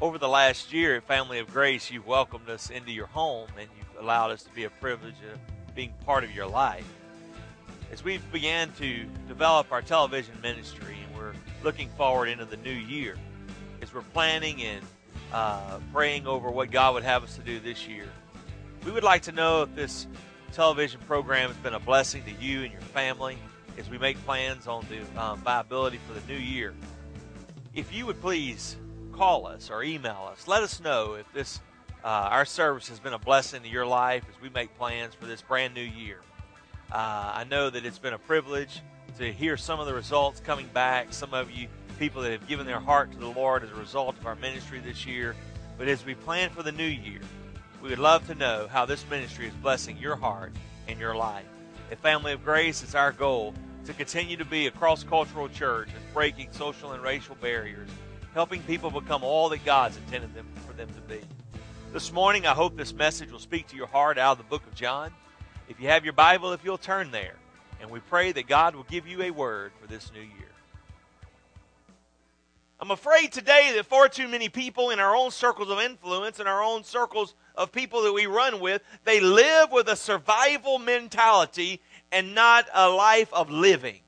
over the last year at Family of Grace, you've welcomed us into your home and you've allowed us to be a privilege of being part of your life. As we've began to develop our television ministry and we're looking forward into the new year, as we're planning and uh, praying over what God would have us to do this year, we would like to know if this television program has been a blessing to you and your family as we make plans on the um, viability for the new year. If you would please call us or email us, let us know if this uh, our service has been a blessing to your life as we make plans for this brand new year. Uh, I know that it's been a privilege to hear some of the results coming back. Some of you people that have given their heart to the Lord as a result of our ministry this year. But as we plan for the new year, we would love to know how this ministry is blessing your heart and your life. At Family of Grace, it's our goal to continue to be a cross cultural church that's breaking social and racial barriers, helping people become all that God's intended them, for them to be. This morning, I hope this message will speak to your heart out of the book of John. If you have your Bible, if you'll turn there, and we pray that God will give you a word for this new year. I'm afraid today that far too many people in our own circles of influence, in our own circles of people that we run with, they live with a survival mentality and not a life of living.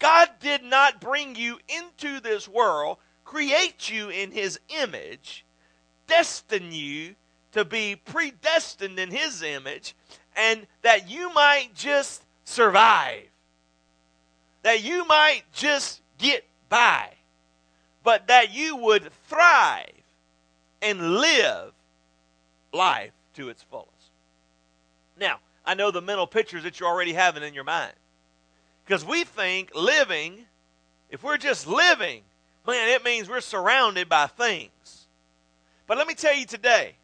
God did not bring you into this world, create you in His image, destine you to be predestined in His image, and that you might just survive, that you might just get by, but that you would thrive and live life to its fullest. Now, I know the mental pictures that you're already having in your mind. Because we think living, if we're just living, man, it means we're surrounded by things. But let me tell you today,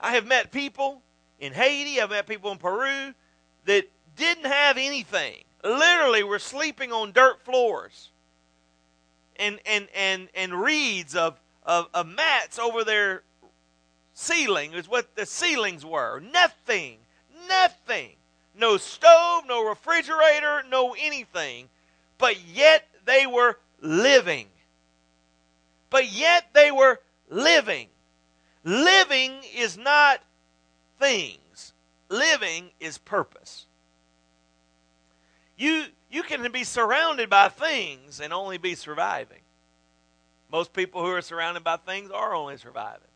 I have met people in Haiti, I've met people in Peru that didn't have anything. Literally were sleeping on dirt floors and and and, and reeds of, of, of mats over their ceiling is what the ceilings were. Nothing nothing. No stove, no refrigerator, no anything. But yet they were living. But yet they were living. Living is not things, living is purpose. You, you can be surrounded by things and only be surviving. Most people who are surrounded by things are only surviving,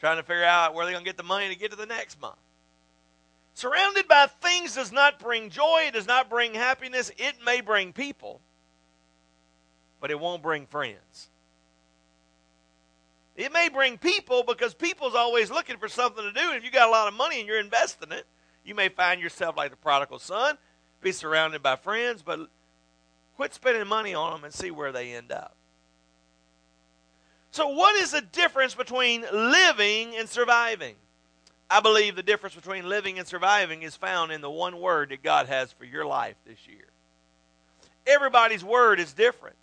trying to figure out where they're going to get the money to get to the next month. Surrounded by things does not bring joy, it does not bring happiness. It may bring people, but it won't bring friends. It may bring people because people's always looking for something to do. And if you got a lot of money and you're investing it, you may find yourself like the prodigal son, be surrounded by friends, but quit spending money on them and see where they end up. So, what is the difference between living and surviving? I believe the difference between living and surviving is found in the one word that God has for your life this year. Everybody's word is different.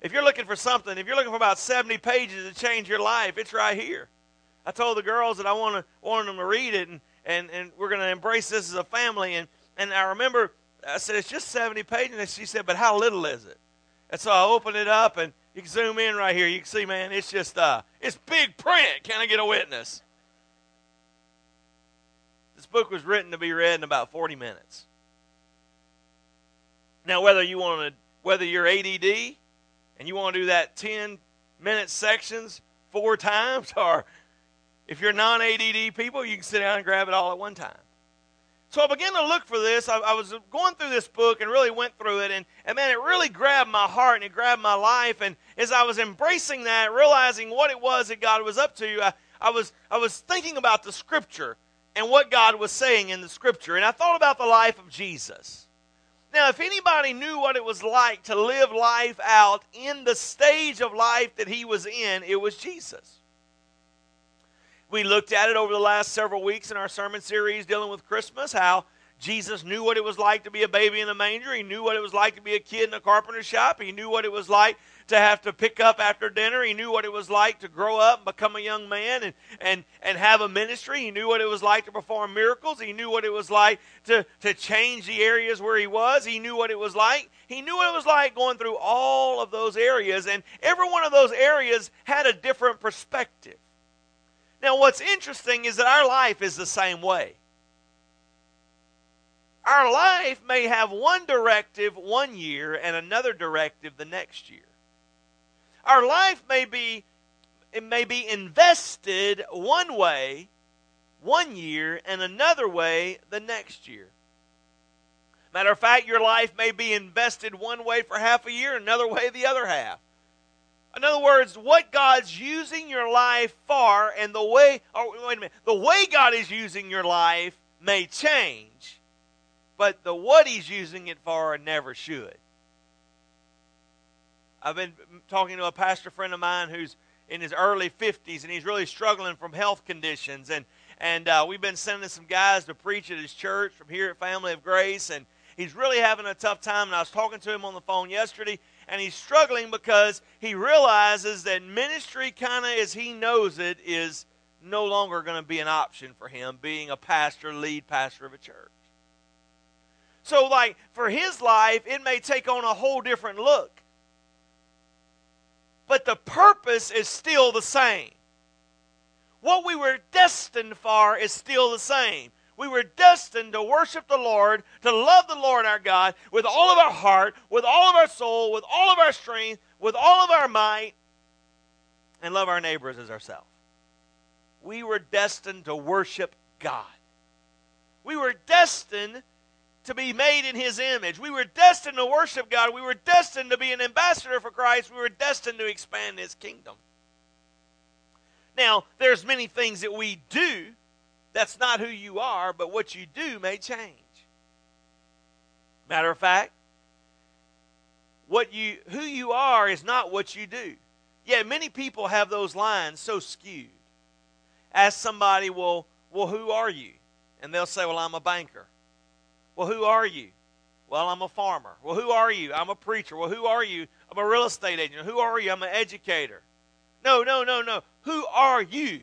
If you're looking for something, if you're looking for about 70 pages to change your life, it's right here. I told the girls that I want to, wanted them to read it, and, and, and we're going to embrace this as a family. And, and I remember I said, It's just 70 pages. And she said, But how little is it? And so I opened it up, and you can zoom in right here. You can see, man, it's just, uh, it's big print. Can I get a witness? This book was written to be read in about 40 minutes. Now, whether you want to, whether you're ADD and you want to do that 10 minute sections four times, or if you're non ADD people, you can sit down and grab it all at one time. So I began to look for this. I, I, was going through this book and really went through it, and, and man, it really grabbed my heart and it grabbed my life. And as I was embracing that, realizing what it was that God was up to, I, I was I was thinking about the scripture and what God was saying in the scripture. And I thought about the life of Jesus. Now, if anybody knew what it was like to live life out in the stage of life that he was in, it was Jesus. We looked at it over the last several weeks in our sermon series dealing with Christmas, how Jesus knew what it was like to be a baby in a manger. He knew what it was like to be a kid in a carpenter shop. He knew what it was like to have to pick up after dinner. He knew what it was like to grow up and become a young man and, and, and have a ministry. He knew what it was like to perform miracles. He knew what it was like to, to change the areas where he was. He knew what it was like. He knew what it was like going through all of those areas, and every one of those areas had a different perspective. Now, what's interesting is that our life is the same way. Our life may have one directive one year and another directive the next year. Our life may be it may be invested one way one year and another way the next year. Matter of fact, your life may be invested one way for half a year, another way the other half. In other words, what God's using your life for and the way, or wait a minute, the way God is using your life may change, but the what He's using it for never should. I've been talking to a pastor friend of mine who's in his early 50s and he's really struggling from health conditions. And and uh, we've been sending some guys to preach at his church from here at Family of Grace and he's really having a tough time. And I was talking to him on the phone yesterday and he's struggling because he realizes that ministry kind of as he knows it is no longer going to be an option for him being a pastor lead pastor of a church. So like for his life it may take on a whole different look but the purpose is still the same. What we were destined for is still the same. We were destined to worship the Lord, to love the Lord our God with all of our heart, with all of our soul, with all of our strength, with all of our might, and love our neighbors as ourselves. We were destined to worship God. We were destined to be made in his image. We were destined to worship God. We were destined to be an ambassador for Christ. We were destined to expand his kingdom. Now, there's many things that we do. That's not who you are, but what you do may change. Matter of fact, what you who you are is not what you do. Yeah, many people have those lines so skewed. Ask somebody, well, well, who are you? And they'll say, Well, I'm a banker. Well, who are you? Well, I'm a farmer. Well, who are you? I'm a preacher. Well, who are you? I'm a real estate agent. Who are you? I'm an educator. No, no, no, no. Who are you?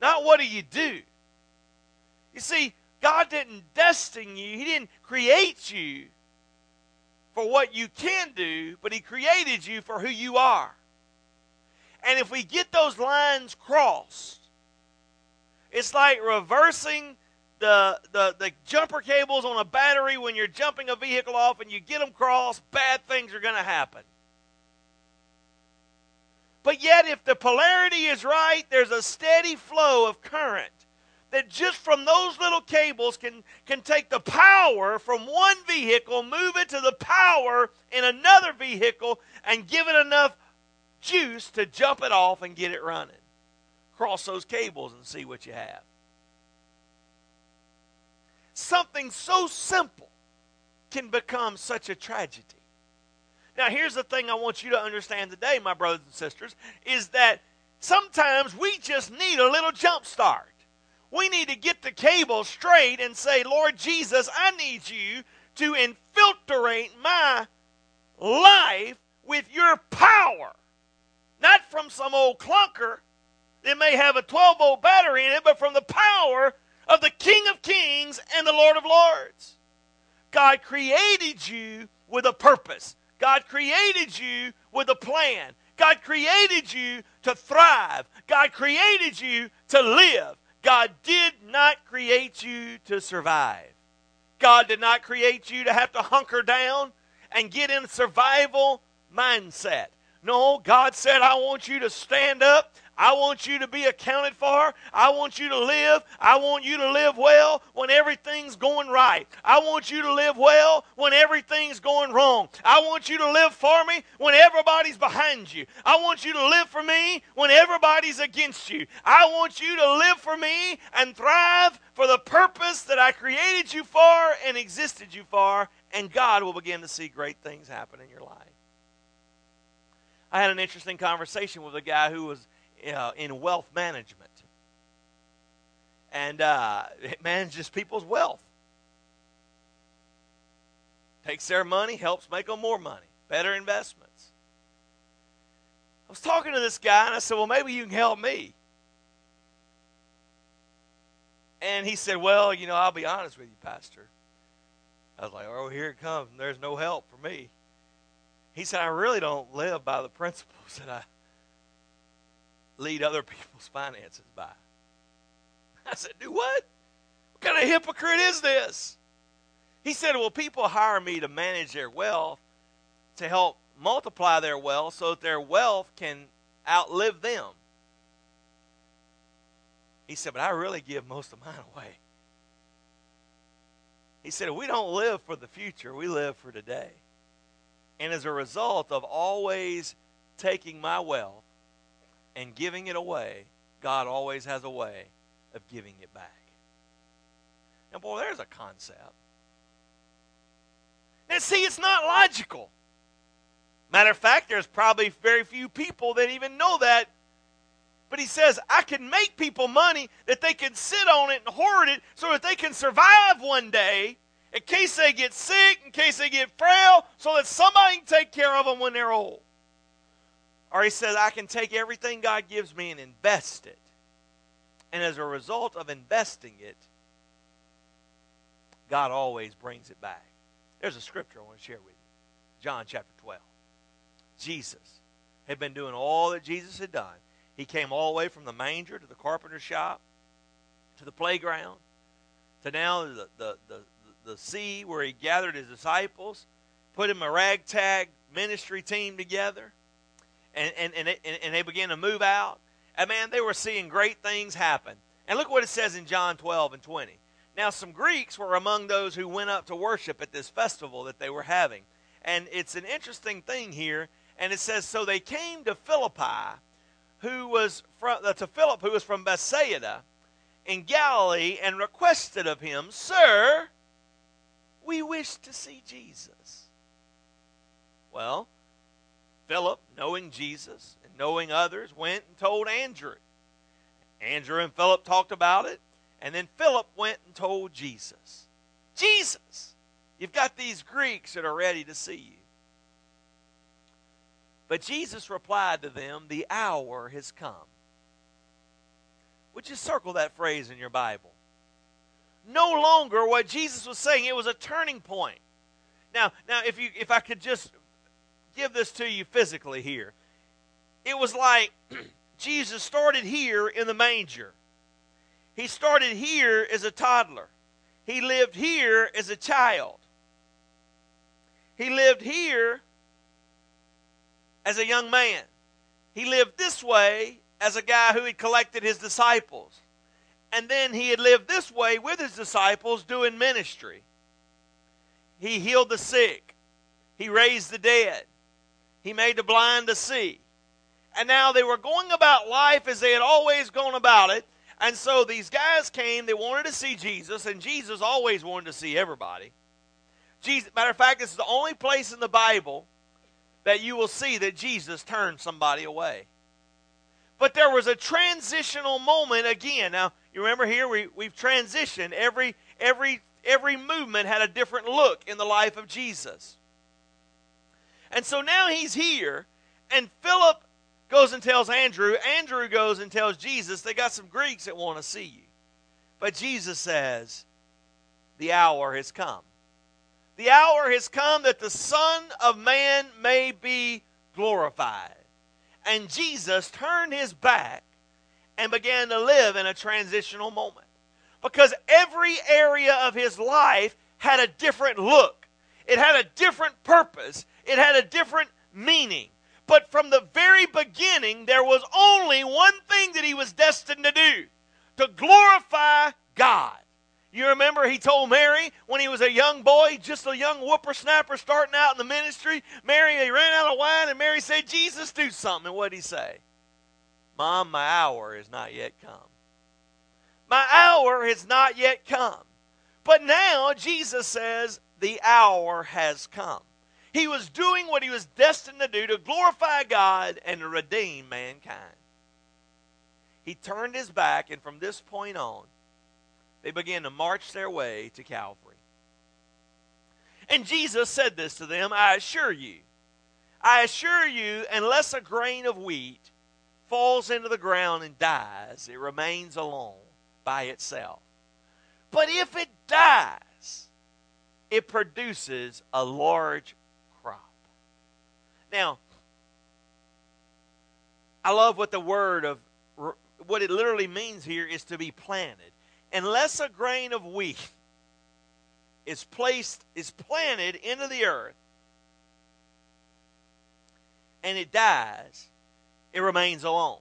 Not what do you do? You see, God didn't destine you, He didn't create you for what you can do, but He created you for who you are. And if we get those lines crossed, it's like reversing the, the, the jumper cables on a battery when you're jumping a vehicle off and you get them crossed, bad things are going to happen. But yet, if the polarity is right, there's a steady flow of current that just from those little cables can, can take the power from one vehicle, move it to the power in another vehicle, and give it enough juice to jump it off and get it running. Cross those cables and see what you have something so simple can become such a tragedy. Now, here's the thing I want you to understand today, my brothers and sisters, is that sometimes we just need a little jump start. We need to get the cable straight and say, Lord Jesus, I need you to infiltrate my life with your power. Not from some old clunker that may have a 12 volt battery in it, but from the power of the King of Kings and the Lord of Lords. God created you with a purpose. God created you with a plan. God created you to thrive. God created you to live. God did not create you to survive. God did not create you to have to hunker down and get in survival mindset. No, God said, I want you to stand up. I want you to be accounted for. I want you to live. I want you to live well when everything's going right. I want you to live well when everything's going wrong. I want you to live for me when everybody's behind you. I want you to live for me when everybody's against you. I want you to live for me and thrive for the purpose that I created you for and existed you for, and God will begin to see great things happen in your life. I had an interesting conversation with a guy who was uh, in wealth management and uh, it manages people's wealth. Takes their money, helps make them more money, better investments. I was talking to this guy and I said, Well, maybe you can help me. And he said, Well, you know, I'll be honest with you, Pastor. I was like, oh, here it comes. There's no help for me. He said, I really don't live by the principles that I lead other people's finances by. I said, do what? What kind of hypocrite is this? He said, well, people hire me to manage their wealth to help multiply their wealth so that their wealth can outlive them. He said, but I really give most of mine away. He said, we don't live for the future, we live for today. And as a result of always taking my wealth and giving it away, God always has a way of giving it back. Now, boy, there's a concept. And see, it's not logical. Matter of fact, there's probably very few people that even know that. But he says, I can make people money that they can sit on it and hoard it so that they can survive one day in case they get sick, in case they get frail, so that somebody can take care of them when they're old. Or he says, I can take everything God gives me and invest it. And as a result of investing it, God always brings it back. There's a scripture I want to share with you John chapter 12. Jesus had been doing all that Jesus had done. He came all the way from the manger to the carpenter shop to the playground to now the, the, the, the sea where he gathered his disciples, put him a ragtag ministry team together, and, and, and, they, and they began to move out. And man, they were seeing great things happen. And look what it says in John 12 and 20. Now, some Greeks were among those who went up to worship at this festival that they were having. And it's an interesting thing here and it says, So they came to Philippi, who was from, uh, to Philip, who was from Bethsaida in Galilee, and requested of him, Sir, we wish to see Jesus. Well, Philip, knowing Jesus and knowing others, went and told Andrew. Andrew and Philip talked about it, and then Philip went and told Jesus. Jesus, you've got these Greeks that are ready to see you. But Jesus replied to them, The hour has come. Would you circle that phrase in your Bible? No longer what Jesus was saying, it was a turning point. Now, now if you if I could just give this to you physically here. It was like Jesus started here in the manger. He started here as a toddler. He lived here as a child. He lived here as a young man. He lived this way as a guy who had collected his disciples. And then he had lived this way with his disciples doing ministry. He healed the sick, he raised the dead, he made the blind to see. And now they were going about life as they had always gone about it. And so these guys came, they wanted to see Jesus, and Jesus always wanted to see everybody. Jesus, matter of fact, this is the only place in the Bible that you will see that Jesus turned somebody away. But there was a transitional moment again. Now, you remember here we, we've transitioned. Every every every movement had a different look in the life of Jesus. And so now he's here, and Philip goes and tells Andrew. Andrew goes and tells Jesus, they got some Greeks that want to see you. But Jesus says, the hour has come. The hour has come that the Son of Man may be glorified. And Jesus turned his back and began to live in a transitional moment. Because every area of his life had a different look, it had a different purpose, it had a different meaning. But from the very beginning, there was only one thing that he was destined to do to glorify God. You remember he told Mary when he was a young boy, just a young whippersnapper starting out in the ministry. Mary, he ran out of wine, and Mary said, Jesus, do something. And what did he say? Mom, my hour is not yet come. My hour has not yet come. But now Jesus says, the hour has come. He was doing what he was destined to do to glorify God and to redeem mankind. He turned his back, and from this point on, they began to march their way to Calvary. And Jesus said this to them I assure you, I assure you, unless a grain of wheat falls into the ground and dies, it remains alone by itself. But if it dies, it produces a large. Now, I love what the word of what it literally means here is to be planted. Unless a grain of wheat is placed is planted into the earth and it dies, it remains alone.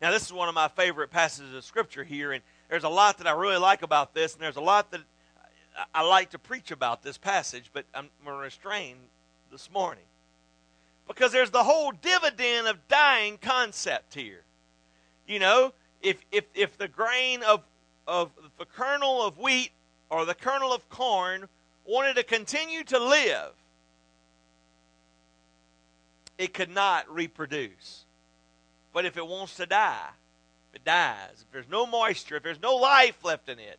Now, this is one of my favorite passages of Scripture here, and there's a lot that I really like about this, and there's a lot that I like to preach about this passage, but I'm restrained this morning. Because there's the whole dividend of dying concept here. You know, if, if, if the grain of, of the kernel of wheat or the kernel of corn wanted to continue to live, it could not reproduce. But if it wants to die, it dies. If there's no moisture, if there's no life left in it,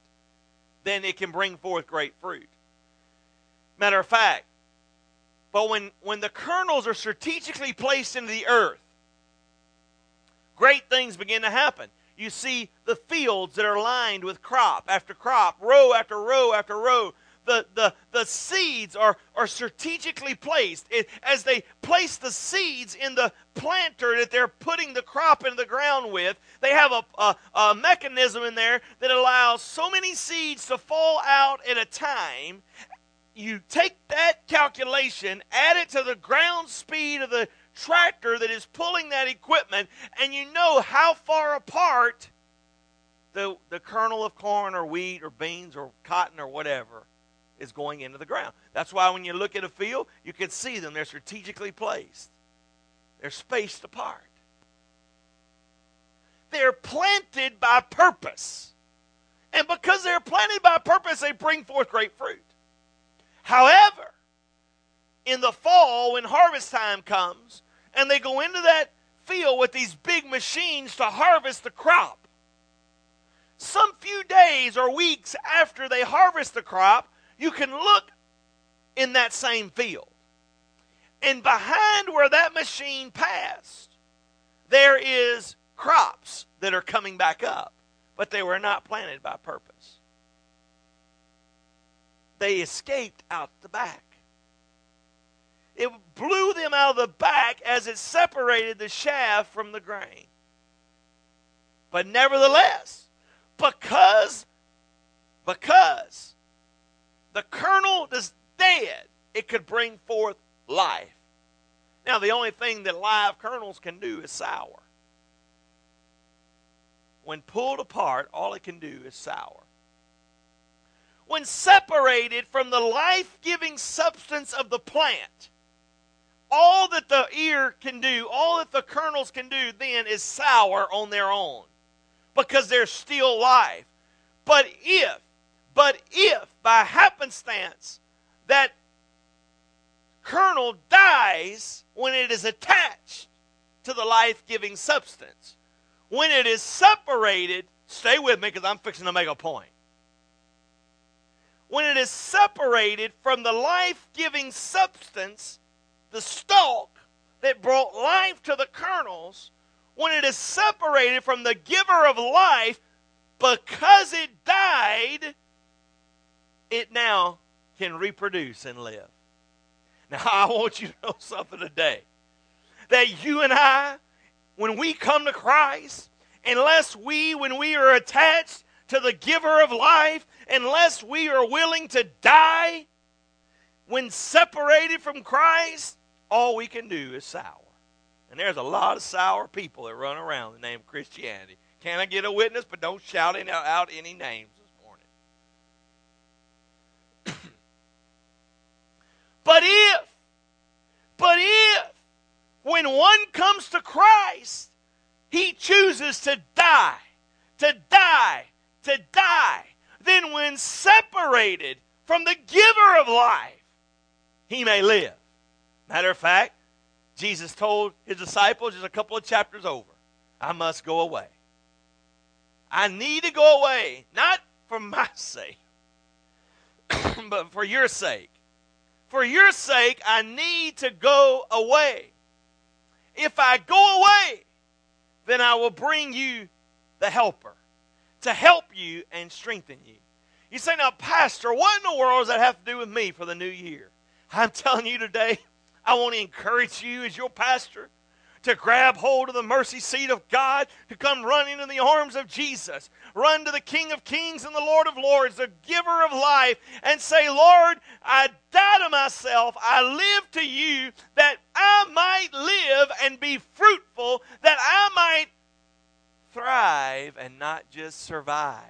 then it can bring forth great fruit. Matter of fact, but when, when the kernels are strategically placed into the earth, great things begin to happen. You see the fields that are lined with crop after crop, row after row after row the, the, the seeds are, are strategically placed. It, as they place the seeds in the planter that they're putting the crop in the ground with, they have a, a, a mechanism in there that allows so many seeds to fall out at a time. You take that calculation, add it to the ground speed of the tractor that is pulling that equipment, and you know how far apart the, the kernel of corn or wheat or beans or cotton or whatever is going into the ground. That's why when you look at a field, you can see them. They're strategically placed, they're spaced apart. They're planted by purpose. And because they're planted by purpose, they bring forth great fruit. However, in the fall, when harvest time comes, and they go into that field with these big machines to harvest the crop, some few days or weeks after they harvest the crop, you can look in that same field. And behind where that machine passed, there is crops that are coming back up, but they were not planted by purpose. They escaped out the back. It blew them out of the back as it separated the shaft from the grain. But nevertheless, because because the kernel is dead, it could bring forth life. Now, the only thing that live kernels can do is sour. When pulled apart, all it can do is sour. When separated from the life giving substance of the plant, all that the ear can do, all that the kernels can do then is sour on their own because there's still life. But if but if by happenstance that kernel dies when it is attached to the life giving substance, when it is separated, stay with me because I'm fixing to make a point. When it is separated from the life giving substance, the stalk that brought life to the kernels, when it is separated from the giver of life, because it died, it now can reproduce and live. Now, I want you to know something today that you and I, when we come to Christ, unless we, when we are attached to the giver of life, unless we are willing to die when separated from Christ, all we can do is sour. And there's a lot of sour people that run around the name of Christianity. Can I get a witness? But don't shout out any names. This morning. but if, but if, when one comes to Christ, he chooses to die, to die, to die, then when separated from the giver of life, he may live. Matter of fact, Jesus told his disciples just a couple of chapters over, I must go away. I need to go away, not for my sake, but for your sake. For your sake, I need to go away. If I go away, then I will bring you the helper to help you and strengthen you. You say, now, Pastor, what in the world does that have to do with me for the new year? I'm telling you today, I want to encourage you as your pastor to grab hold of the mercy seat of God, to come running in the arms of Jesus, run to the King of Kings and the Lord of Lords, the giver of life, and say, Lord, I die to myself, I live to you, that I might live and be fruitful, that I might thrive and not just survive.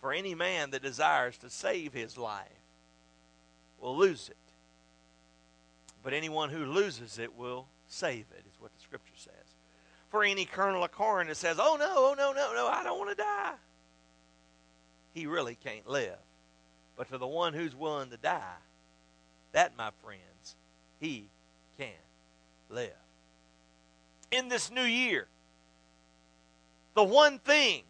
For any man that desires to save his life will lose it. But anyone who loses it will save it, is what the scripture says. For any kernel of corn that says, oh no, oh no, no, no, I don't want to die, he really can't live. But for the one who's willing to die, that, my friends, he can live. In this new year, the one thing,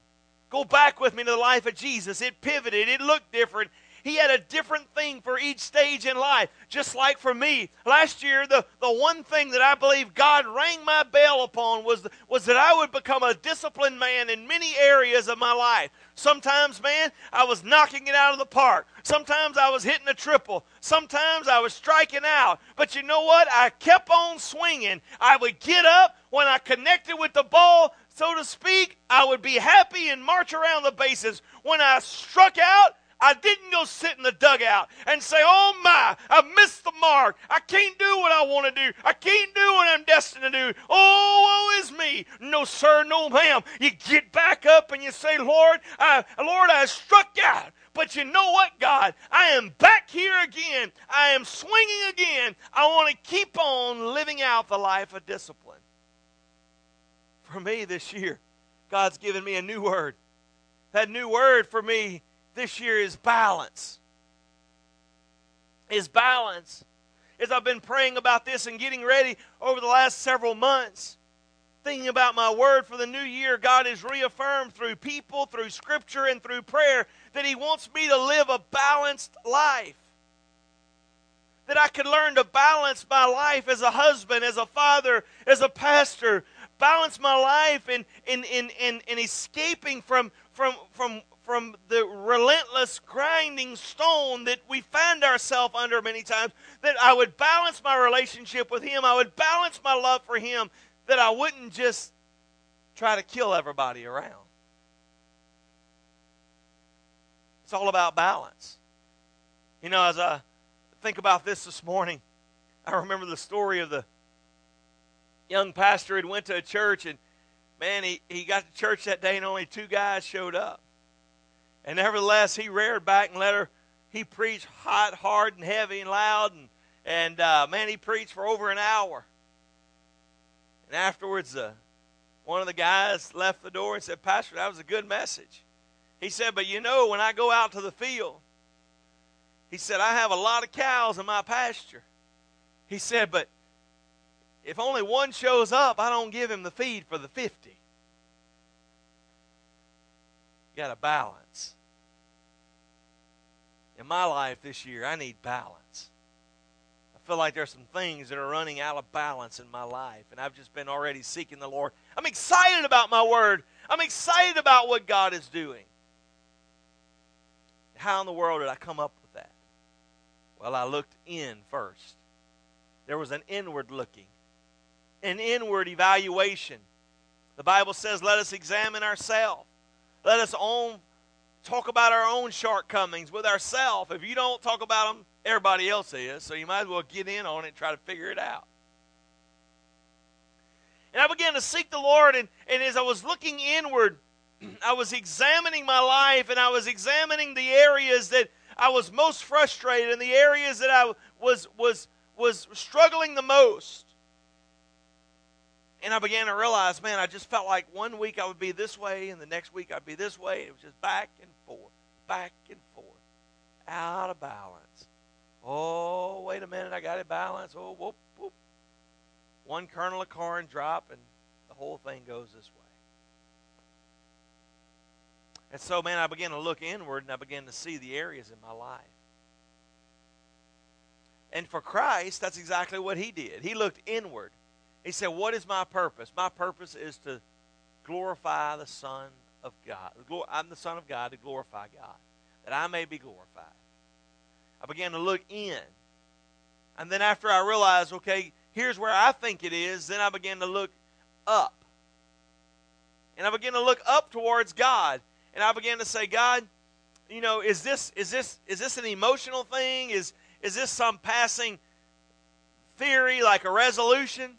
go back with me to the life of Jesus. It pivoted, it looked different, he had a different thing for each stage in life. Just like for me, last year, the, the one thing that I believe God rang my bell upon was, was that I would become a disciplined man in many areas of my life. Sometimes, man, I was knocking it out of the park. Sometimes I was hitting a triple. Sometimes I was striking out. But you know what? I kept on swinging. I would get up when I connected with the ball, so to speak. I would be happy and march around the bases. When I struck out, I didn't go sit in the dugout and say, Oh my, I missed the mark. I can't do what I want to do. I can't do what I'm destined to do. Oh, woe is me. No, sir, no, ma'am. You get back up and you say, Lord, I, Lord, I struck out. But you know what, God? I am back here again. I am swinging again. I want to keep on living out the life of discipline. For me this year, God's given me a new word. That new word for me this year is balance. Is balance. As I've been praying about this and getting ready over the last several months, thinking about my word for the new year, God has reaffirmed through people, through scripture, and through prayer that He wants me to live a balanced life. That I could learn to balance my life as a husband, as a father, as a pastor, balance my life in, in, in, in, in escaping from, from, from, from the relentless grinding stone that we find ourselves under many times, that I would balance my relationship with Him, I would balance my love for Him, that I wouldn't just try to kill everybody around. It's all about balance. You know, as I think about this this morning, I remember the story of the young pastor who went to a church and man, he, he got to church that day and only two guys showed up. And nevertheless, he reared back and let her. He preached hot, hard, and heavy and loud, and and uh, man, he preached for over an hour. And afterwards, uh, one of the guys left the door and said, "Pastor, that was a good message." He said, "But you know, when I go out to the field, he said I have a lot of cows in my pasture." He said, "But if only one shows up, I don't give him the feed for the fifty. You got to balance in my life this year, I need balance. I feel like there's some things that are running out of balance in my life, and I've just been already seeking the Lord. I'm excited about my word. I'm excited about what God is doing. How in the world did I come up with that? Well, I looked in first. There was an inward looking, an inward evaluation. The Bible says, let us examine ourselves. Let us own talk about our own shortcomings with ourselves. If you don't talk about them, everybody else is. So you might as well get in on it and try to figure it out. And I began to seek the Lord, and, and as I was looking inward, I was examining my life and I was examining the areas that I was most frustrated and the areas that I was was was struggling the most. And I began to realize, man, I just felt like one week I would be this way and the next week I'd be this way. It was just back and back and forth, out of balance. Oh, wait a minute, I got it balanced. Oh, whoop, whoop. One kernel of corn drop and the whole thing goes this way. And so, man, I began to look inward and I began to see the areas in my life. And for Christ, that's exactly what he did. He looked inward. He said, What is my purpose? My purpose is to glorify the Son of God. I'm the Son of God to glorify God, that I may be glorified. I began to look in. And then after I realized, okay, here's where I think it is, then I began to look up. And I began to look up towards God. And I began to say, God, you know, is this is this is this an emotional thing? Is is this some passing theory like a resolution?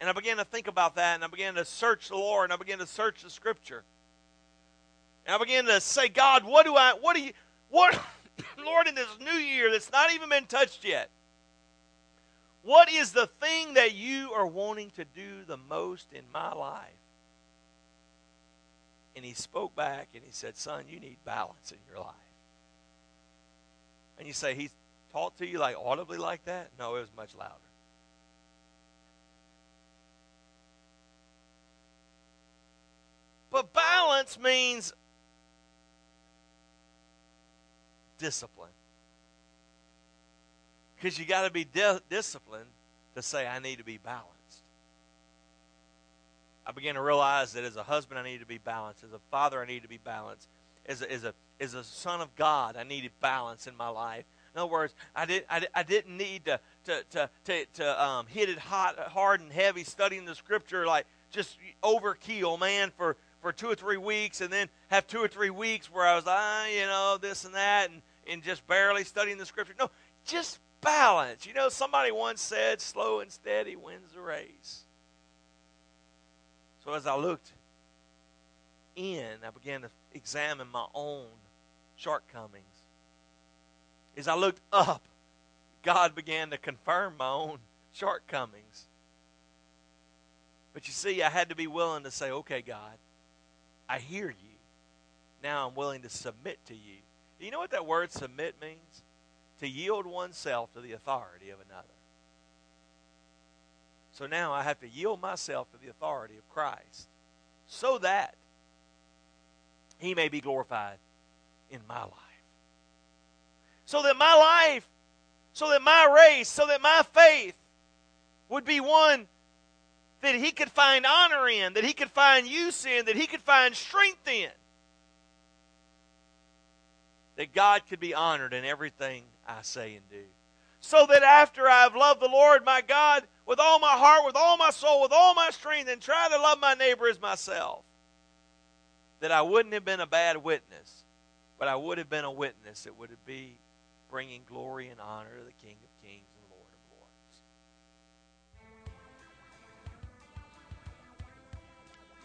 And I began to think about that, and I began to search the Lord, and I began to search the Scripture. And I began to say, God, what do I, what do you, what, Lord, in this new year that's not even been touched yet, what is the thing that you are wanting to do the most in my life? And he spoke back and he said, Son, you need balance in your life. And you say, He talked to you like audibly like that? No, it was much louder. But balance means discipline. Because you got to be di- disciplined to say, I need to be balanced. I began to realize that as a husband, I need to be balanced. As a father, I need to be balanced. As a, as a, as a son of God, I needed balance in my life. In other words, I, did, I, I didn't need to, to, to, to, to um, hit it hot, hard and heavy studying the scripture like just overkill, man, for, for two or three weeks and then have two or three weeks where I was, ah, you know, this and that and, and just barely studying the scripture. No, just balance. You know, somebody once said, slow and steady wins the race. So as I looked in, I began to examine my own shortcomings. As I looked up, God began to confirm my own shortcomings. But you see, I had to be willing to say, okay, God, I hear you. Now I'm willing to submit to you. You know what that word submit means? To yield oneself to the authority of another. So now I have to yield myself to the authority of Christ so that he may be glorified in my life. So that my life, so that my race, so that my faith would be one that he could find honor in, that he could find use in, that he could find strength in. That God could be honored in everything I say and do. So that after I've loved the Lord my God with all my heart, with all my soul, with all my strength, and try to love my neighbor as myself, that I wouldn't have been a bad witness, but I would have been a witness that would be bringing glory and honor to the King of Kings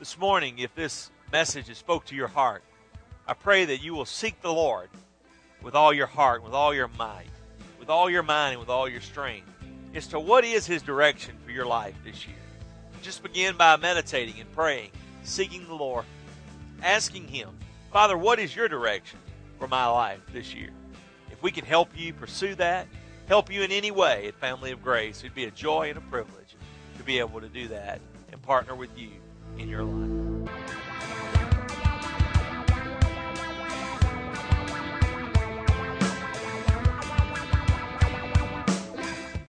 this morning, if this message has spoke to your heart, I pray that you will seek the Lord with all your heart, with all your might, with all your mind, and with all your strength as to what is His direction for your life this year. Just begin by meditating and praying, seeking the Lord, asking Him, Father, what is your direction for my life this year? If we can help you pursue that, help you in any way at Family of Grace, it'd be a joy and a privilege to be able to do that and partner with you in your life.